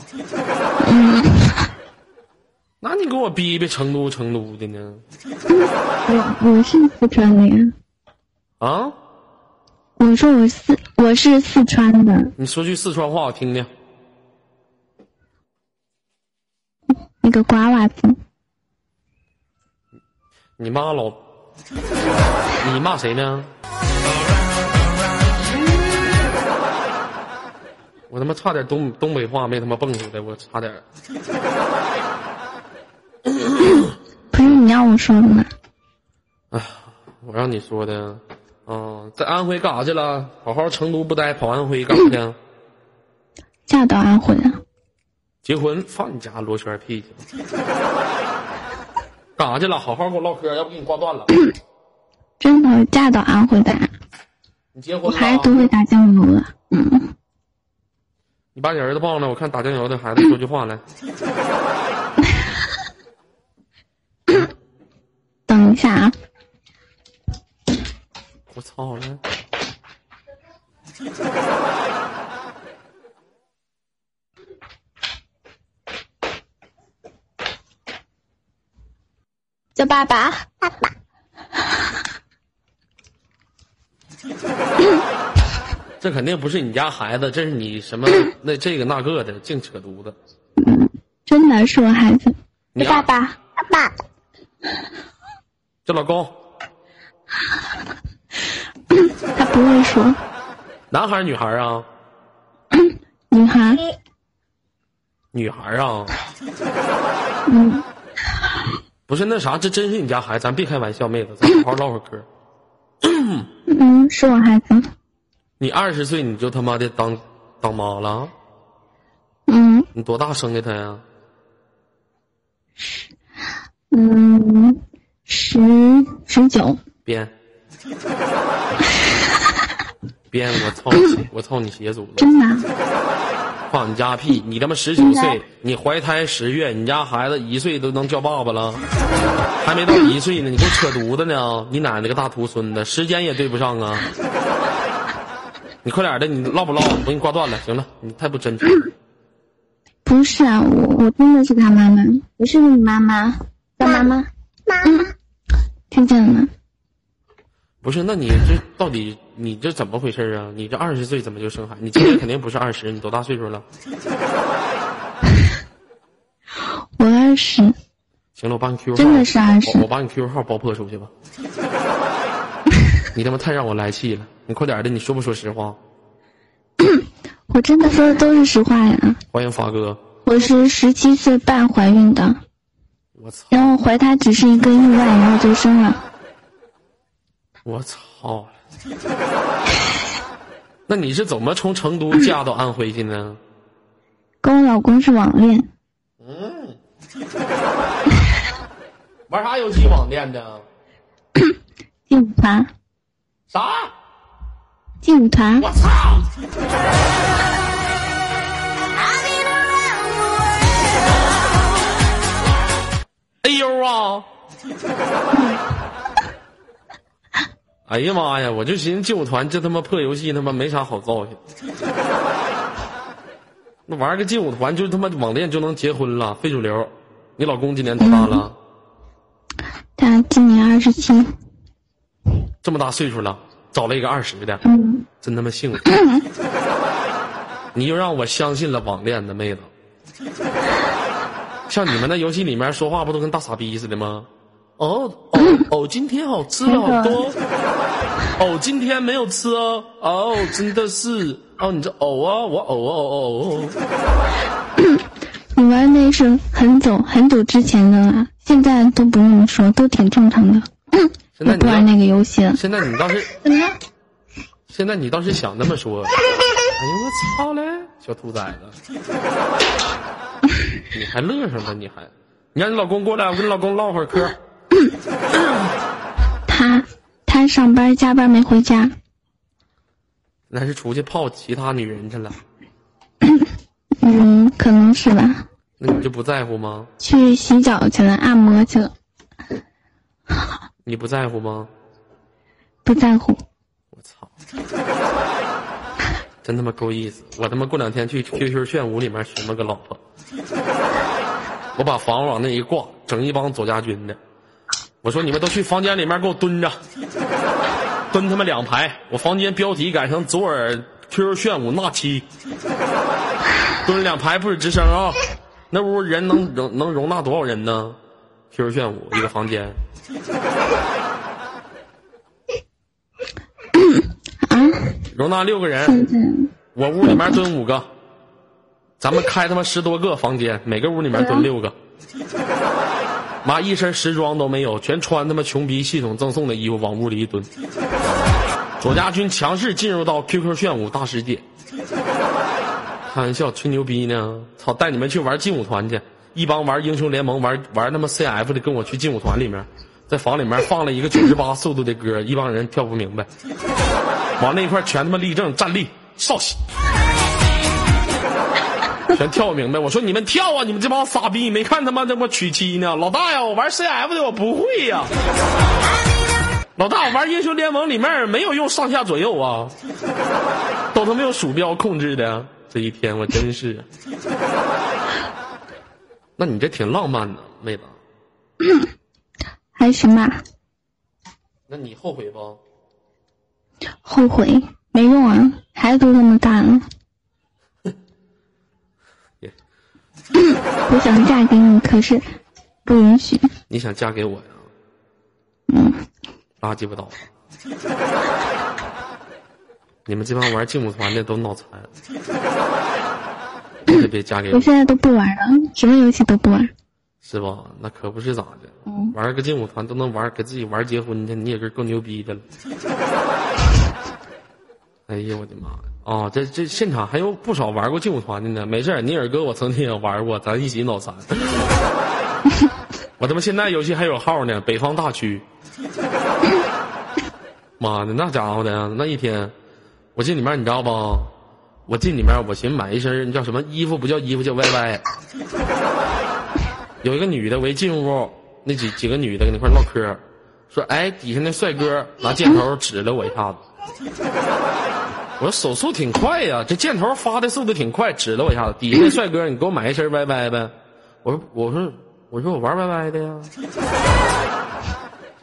S2: 那你给我逼逼成都成都的呢？
S3: 我我是四川的呀。
S2: 啊？
S3: 我说我四我是四川的，
S2: 你说句四川话我听听。
S3: 你个瓜娃子。
S2: 你妈老，你骂谁呢？我他妈差点东东北话没他妈蹦出来，我差点。[coughs]
S3: 不是你让我说的吗？
S2: 哎我让你说的，啊，在安徽干啥去了？好好成都不待，跑安徽干啥去？[coughs]
S3: 嫁到安徽了。
S2: 结婚放你家罗圈屁去？[coughs] 干啥去了？好好跟我唠嗑，要不给你挂断了。
S3: 真的嫁到安徽的，
S2: 你结婚了？
S3: 孩子都会打酱油了。嗯，
S2: 你把你儿子抱上来，我看打酱油的孩子说句话来。[laughs]
S3: 等一下啊，
S2: 我操了！
S3: 叫爸爸。
S2: 爸爸 [laughs] 这肯定不是你家孩子，这是你什么 [laughs] 那这个那个的，净扯犊子。
S3: 真的是我孩子。
S2: 你
S3: 爸爸，爸爸，
S2: 这老公，[coughs]
S3: 他不会说。
S2: 男孩儿女孩儿啊？[coughs]
S3: 女孩，
S2: 女孩儿啊？
S3: 嗯，
S2: 不是那啥，这真是你家孩子，咱别开玩笑，妹子，咱 [coughs] 好好唠会儿嗑。
S3: 嗯，是我孩子。
S2: 你二十岁你就他妈的当当妈了？
S3: 嗯
S2: 你多大生的他呀？
S3: 嗯，十十九。
S2: 编，[laughs] 编！我操你，我操你鞋祖宗！
S3: 真的啊？
S2: 放你家屁！你他妈十九岁，你怀胎十月，你家孩子一岁都能叫爸爸了，还没到一岁呢，你给我扯犊子呢！你奶奶个大徒孙子，时间也对不上啊！你快点的，你唠不唠？我给你挂断了。行了，你太不真诚。
S3: 不是啊，我我真的是他妈妈，我是你妈妈，叫妈妈。妈妈，听见了吗？
S2: 不是，那你这到底你这怎么回事啊？你这二十岁怎么就生孩子？你今年肯定不是二十，你多大岁数了？[laughs]
S3: 我二十，
S2: 行了，我把你 QQ 号
S3: 真的是二十
S2: 我我把你 QQ 号爆破出去吧。[laughs] 你他妈太让我来气了！你快点的，你说不说实话？
S3: 我真的说的都是实话呀。
S2: 欢迎发哥，
S3: 我是十七岁半怀孕的！然后怀他只是一个意外，然后就生了。
S2: 我操！那你是怎么从成都嫁到安徽去呢？
S3: 跟我老公是网恋，嗯
S2: 玩啥游戏网恋的？[clears throat]
S3: 劲舞团，
S2: 啥？
S3: 劲舞团
S2: 我。操！啊！[laughs] 哎呀妈呀！我就寻思劲舞团这他妈破游戏他妈没啥好造性。[laughs] 那玩个劲舞团就他妈网恋就能结婚了，非主流。你老公今年多大了？[laughs]
S3: 他今年二十七。
S2: 这么大岁数了，找了一个二十的，
S3: 嗯，
S2: 真他妈幸福。你又让我相信了网恋的妹子。像你们那游戏里面说话不都跟大傻逼似的吗？哦哦哦，今天好吃了好多。[laughs] 哦，今天没有吃哦。哦，真的是。哦，你这哦啊，我哦哦哦哦。[coughs]
S3: 你玩那是很久很久之前的了，现在都不用说，都挺正常的。
S2: 现在你
S3: 不玩那个游戏了。
S2: 现在你倒是，[coughs]
S3: 怎么了？
S2: 现在你倒是想那么说。哎呦我操嘞，小兔崽子！你还乐上了？你还？你让你老公过来，我跟你老公唠会儿嗑。[coughs]
S3: 他他上班加班没回家，
S2: 那是出去泡其他女人去了，[coughs]
S3: 嗯，可能是吧。
S2: 那你就不在乎吗？
S3: 去洗脚去了，按摩去了，
S2: 你不在乎吗？
S3: 不在乎。
S2: 我操！真他妈够意思！我他妈过两天去 QQ 炫舞里面寻摸个老婆，我把房往那一挂，整一帮左家军的。我说你们都去房间里面给我蹲着，蹲他妈两排。我房间标题改成左耳 QQ 炫舞那七，蹲两排不许吱声啊！那屋人能容能容纳多少人呢？QQ 炫舞一个房间，
S3: 啊，
S2: 容纳六个人。我屋里面蹲五个，咱们开他妈十多个房间，每个屋里面蹲六个。妈，一身时装都没有，全穿他妈穷逼系统赠送的衣服往屋里一蹲。左家军强势进入到 QQ 炫舞大世界，开玩笑，吹牛逼呢！操，带你们去玩劲舞团去，一帮玩英雄联盟、玩玩他妈 CF 的，跟我去劲舞团里面，在房里面放了一个九十八速度的歌，一帮人跳不明白，往那一块全他妈立正站立，稍息。全跳明白，我说你们跳啊！你们这帮傻逼，没看他妈这么娶妻呢？老大呀，我玩 CF 的我不会呀。老大，我玩英雄联盟里面没有用上下左右啊，都他妈用鼠标控制的。这一天我真是，那你这挺浪漫的，妹子。[coughs]
S3: 还行吧，
S2: 那你后悔不？
S3: 后悔没用啊，孩子都那么大了。[laughs] [laughs] 我想嫁给你，可是不允许。
S2: 你想嫁给我呀？
S3: 嗯，
S2: 垃圾不倒。[laughs] 你们这帮玩劲舞团的都脑残，别嫁给我，
S3: 我现在都不玩了，什么游戏都不玩。
S2: 是吧？那可不是咋的，
S3: 嗯
S2: 玩个劲舞团都能玩，给自己玩结婚去，你也是够牛逼的了。哎呀，我的妈呀！啊，这这现场还有不少玩过劲舞团的呢。没事儿，尼尔哥我曾经也玩过，咱一起脑残。[laughs] 我他妈现在游戏还有号呢，北方大区。妈的，那家伙的那一天，我进里面你知道不？我进里面，我寻思买一身叫什么衣服，不叫衣服，叫 YY。有一个女的，我一进屋，那几几个女的跟那块唠嗑，说：“哎，底下那帅哥拿箭头指了我一下子。”我手速挺快呀，这箭头发的速度挺快，指了我一下子。底下那帅哥，你给我买一身 YY 呗。我说我说我说我玩 YY 的呀。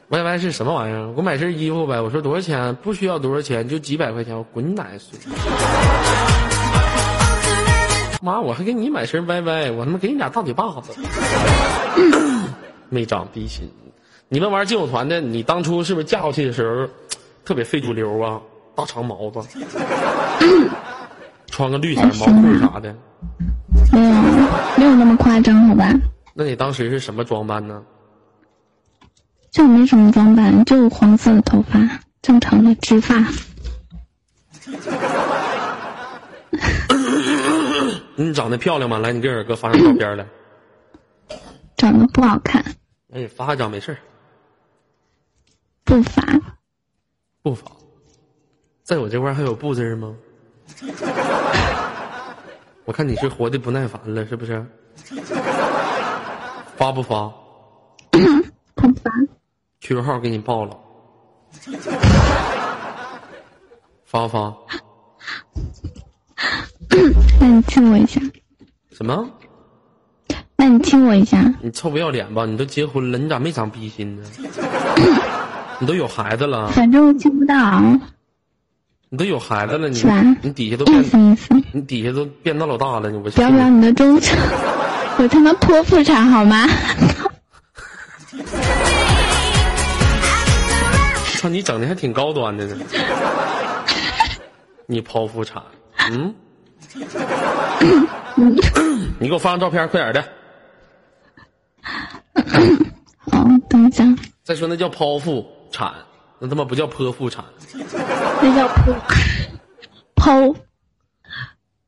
S2: YY 是什么玩意儿？我买身衣服呗。我说多少钱？不需要多少钱，就几百块钱。我滚你奶水！妈，我还给你买身 YY，我他妈给你俩大嘴巴子。没长逼心。你们玩劲舞团的，你当初是不是嫁过去的时候特别非主流啊？大长毛子，穿个绿色毛裤啥的。
S3: 没有，没有那么夸张，好吧？
S2: 那你当时是什么装扮呢？
S3: 就没什么装扮，就黄色的头发，正常的直发。[coughs]
S2: 你长得漂亮吗？来，你给尔哥发张照片来。[coughs]
S3: 长得不好看，
S2: 哎，发一张没事儿
S3: 不发。
S2: 不发。在我这块儿还有不字儿吗？[laughs] 我看你是活的不耐烦了，是不是？发不发
S3: 不发。[coughs]
S2: QQ 号给你报了。[coughs] 发不发？[coughs]
S3: 那你亲我一下，
S2: 什么？
S3: 那你亲我一下。
S2: 你臭不要脸吧！你都结婚了，你咋没长逼心呢？你都有孩子了，
S3: 反正我亲不到，
S2: 你都有孩子了，你你底下都
S3: 意
S2: 变，
S3: 思意思。
S2: 你底下都变到老大了，你我
S3: 表表你的忠诚，[laughs] 我他妈剖腹产好吗？[laughs]
S2: 操，你整的还挺高端的呢。你剖腹产，嗯？[coughs] 你给我发张照片，快点的。
S3: 好，等一下，
S2: 再说那叫剖腹产，那他妈不叫剖腹产。
S3: 那叫剖剖。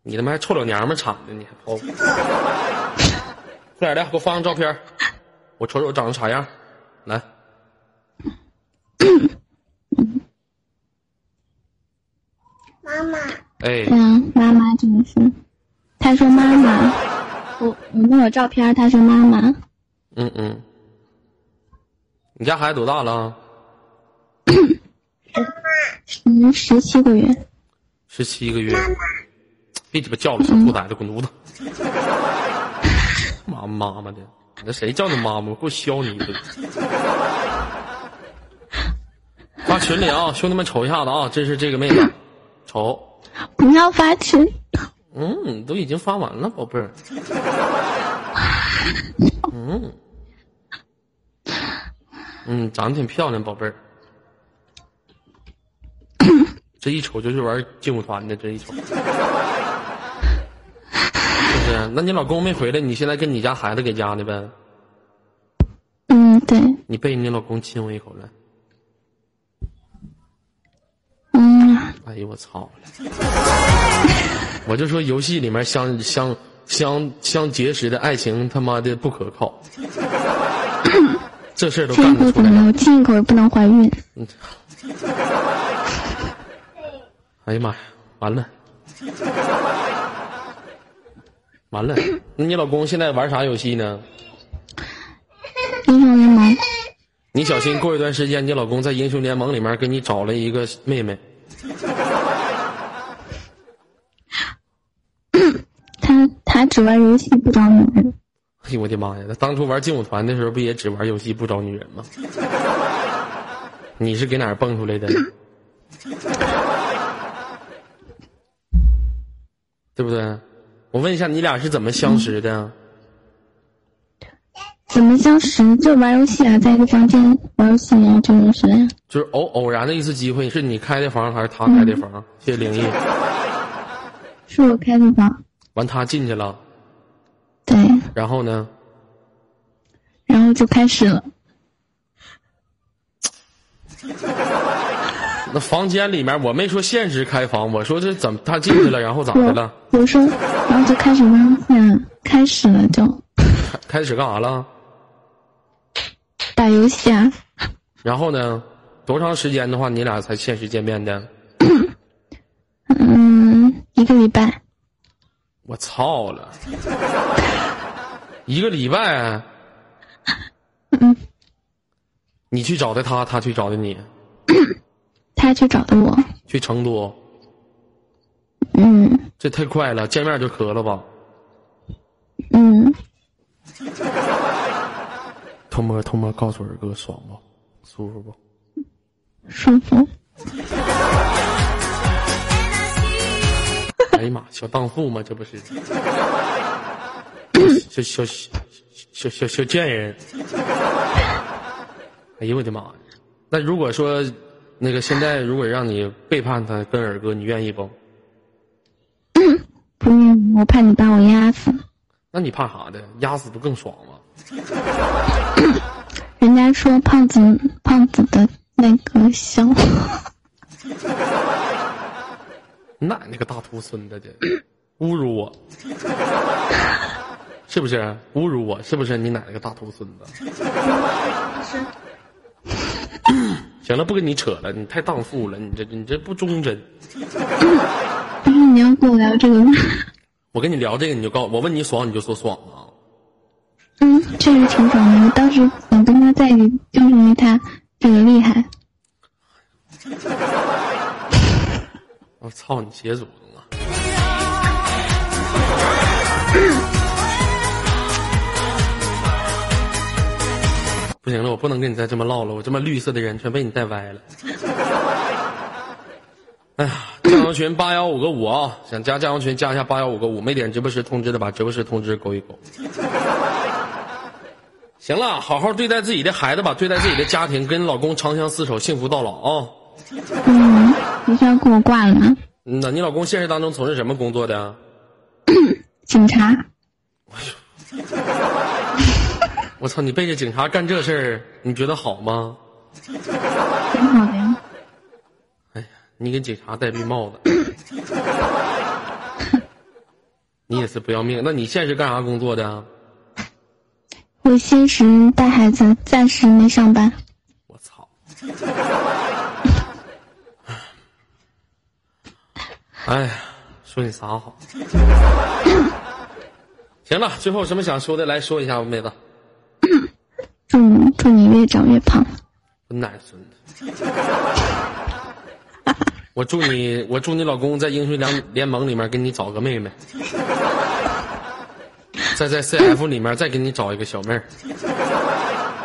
S2: 你他妈还臭老娘们产的，你还剖？快点的，给我发张照片，我瞅瞅长得啥样。来，
S1: 妈妈，
S2: 哎
S3: 对，啊，妈妈真的是，他说妈妈，我我问我照片，他说妈妈，
S2: 嗯嗯。你家孩子多大了？
S3: 嗯，十七个月，
S2: 十七个月。别鸡巴叫了，小兔崽子，滚犊子！妈妈妈的，那谁叫你妈妈？我给我削你一顿！发群里啊，兄弟们瞅一下子啊，这是这个妹子，瞅，
S3: 不要发群，
S2: 嗯，都已经发完了，宝贝儿。嗯，嗯，长得挺漂亮，宝贝儿。这一瞅就是玩劲舞团的，这一瞅。[laughs] 是不是？那你老公没回来，你现在跟你家孩子给家呢呗？
S3: 嗯，对，
S2: 你背你老公亲我一口来。
S3: 嗯，
S2: 哎呦我操！我就说游戏里面相相相相结识的爱情他妈的不可靠，[laughs] 这事儿都
S3: 亲一
S2: 干得出来。
S3: 口怎么了？亲一口也不能怀孕，
S2: 哎呀妈呀，完了，[laughs] 完了！那你老公现在玩啥游戏呢？
S3: 英雄联盟，
S2: 你小心过一段时间，你老公在英雄联盟里面给你找了一个妹妹。[coughs]
S3: 他他只玩游戏不找女人，
S2: 哎呦我的妈呀！他当初玩劲舞团的时候，不也只玩游戏不找女人吗？你是给哪儿蹦出来的？[coughs] [laughs] 对不对？我问一下，你俩是怎么相识的？
S3: 怎么相识？就玩游戏啊，在一个房间玩游戏，然后就认识了呀。
S2: 就是偶偶然的一次机会，是你开的房还是他开的房？谢谢灵异。
S3: 是我开的房，
S2: 完，他进去了，
S3: 对，
S2: 然后呢？
S3: 然后就开始了。[laughs]
S2: 那房间里面，我没说现实开房，我说这怎么他进去了，然后咋的了？
S3: 我我说，然后就开始玩游戏了，开始了就
S2: 开开始干啥了？
S3: 打游戏啊。
S2: 然后呢？多长时间的话，你俩才现实见面的？
S3: 嗯，一个礼拜，
S2: 我操了！一个礼拜，
S3: 嗯，
S2: 你去找的他，他去找的你，[laughs]
S3: 他去找的我。
S2: 去成都，
S3: 嗯
S2: 这太快了，见面就磕了吧？
S3: 嗯，
S2: 偷摸偷摸告诉二哥爽不？舒服不？
S3: 舒服。[laughs]
S2: 哎呀妈，小荡妇嘛，这不是？小小小小小小贱人！哎呦我的妈呀！那如果说那个现在如果让你背叛他跟二哥，你愿意不？
S3: 不愿意，我怕你把我压死。
S2: 那你怕啥的？压死不更爽吗？[coughs]
S3: 人家说胖子胖子的那个香，[laughs]
S2: 奶奶个大秃孙子的，侮辱我，[laughs] 是不是？侮辱我，是不是？你奶奶个大秃孙子！[coughs] [coughs] 行了，不跟你扯了，你太荡妇了，你这你这不忠贞。
S3: 不是你要跟我聊这个吗？[laughs]
S2: 我跟你聊这个，你就告我问你爽，你就说爽啊。[laughs]
S3: 嗯，确实挺爽的。我当时想跟他在一起，就是因为他这个厉害。[laughs]
S2: 我操你邪祖宗啊！不行了，我不能跟你再这么唠了，我这么绿色的人全被你带歪了。[laughs] 哎呀，加油群八幺五个五啊，想加加油群加一下八幺五个五，没点直播时通知的把直播时通知勾一勾。[laughs] 行了，好好对待自己的孩子吧，对待自己的家庭，跟老公长相厮守，幸福到老啊！
S3: 嗯，你是要给我挂了吗？
S2: 嗯呐，你老公现实当中从事什么工作的啊？[coughs]
S3: 警察，[laughs]
S2: 我操，你背着警察干这事儿，你觉得好吗？
S3: 挺好的呀。
S2: 哎呀，你给警察戴绿帽子，[laughs] 你也是不要命。那你现实干啥工作的啊？
S3: 我现实带孩子，暂时没上班。
S2: 我操！[laughs] 哎呀，说你啥好？[laughs] 行了，最后有什么想说的来说一下吧，妹子。
S3: 祝你祝你越长越胖。
S2: 奶孙子！我祝你，我祝你老公在英雄联联盟里面给你找个妹妹，再在 CF 里面再给你找一个小妹儿。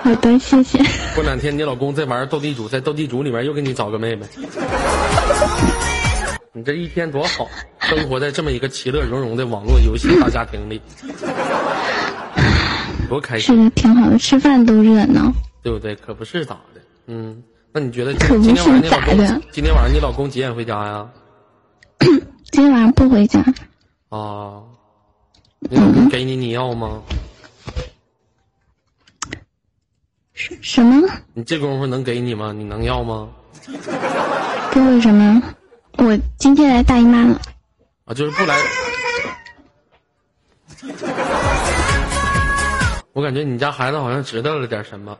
S3: 好的，谢谢。
S2: 过两天你老公在玩斗地主，在斗地主里面又给你找个妹妹。你这一天多好，生活在这么一个其乐融融的网络游戏大家庭里，多开心，
S3: 是的，挺好的，吃饭都热闹。
S2: 对不对？可不是咋的，嗯。那你觉得今天 [laughs] 晚上你
S3: 是
S2: 老公
S3: 咋的
S2: 今天晚上你老公几点回家呀？[coughs]
S3: 今天晚上不回家，
S2: 啊，给你你要吗？
S3: 什么？
S2: 你这功夫能给你吗？你能要吗？
S3: 给我什么？我今天来大姨妈了。
S2: 啊，就是不来。我感觉你家孩子好像知道了点什么，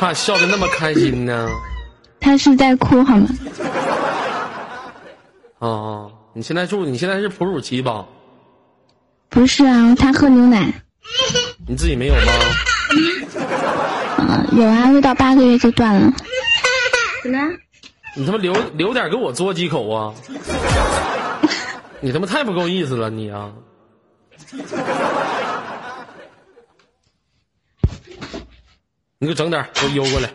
S2: 他笑的那么开心呢？
S3: 他是在哭好吗？
S2: 哦，你现在住，你现在是哺乳期吧？
S3: 不是啊，他喝牛奶。
S2: 你自己没有吗？
S3: 嗯，有啊，喂到八个月就断了。怎么了？
S2: 你他妈留留点给我嘬几口啊！你他妈太不够意思了，你啊！[laughs] 你给我整点，给我邮过来。